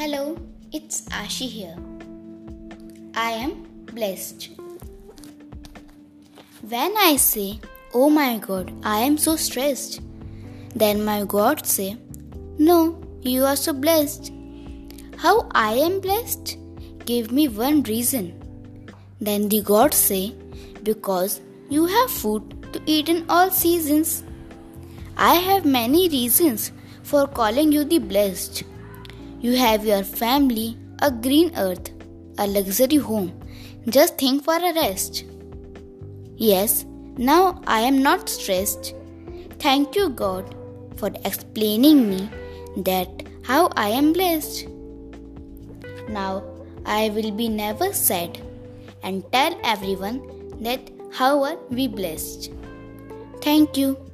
it's Ashi here. I am blessed. When I say, Oh my god, I am so stressed, then my God say, No, you are so blessed. How I am blessed? Give me one reason. Then the God say, Because you have food to eat in all seasons. I have many reasons for calling you the blessed. You have your family, a green earth, a luxury home. Just think for a rest. Yes, now I am not stressed. Thank you, God, for explaining me that how I am blessed. Now I will be never sad and tell everyone that how are we blessed. Thank you.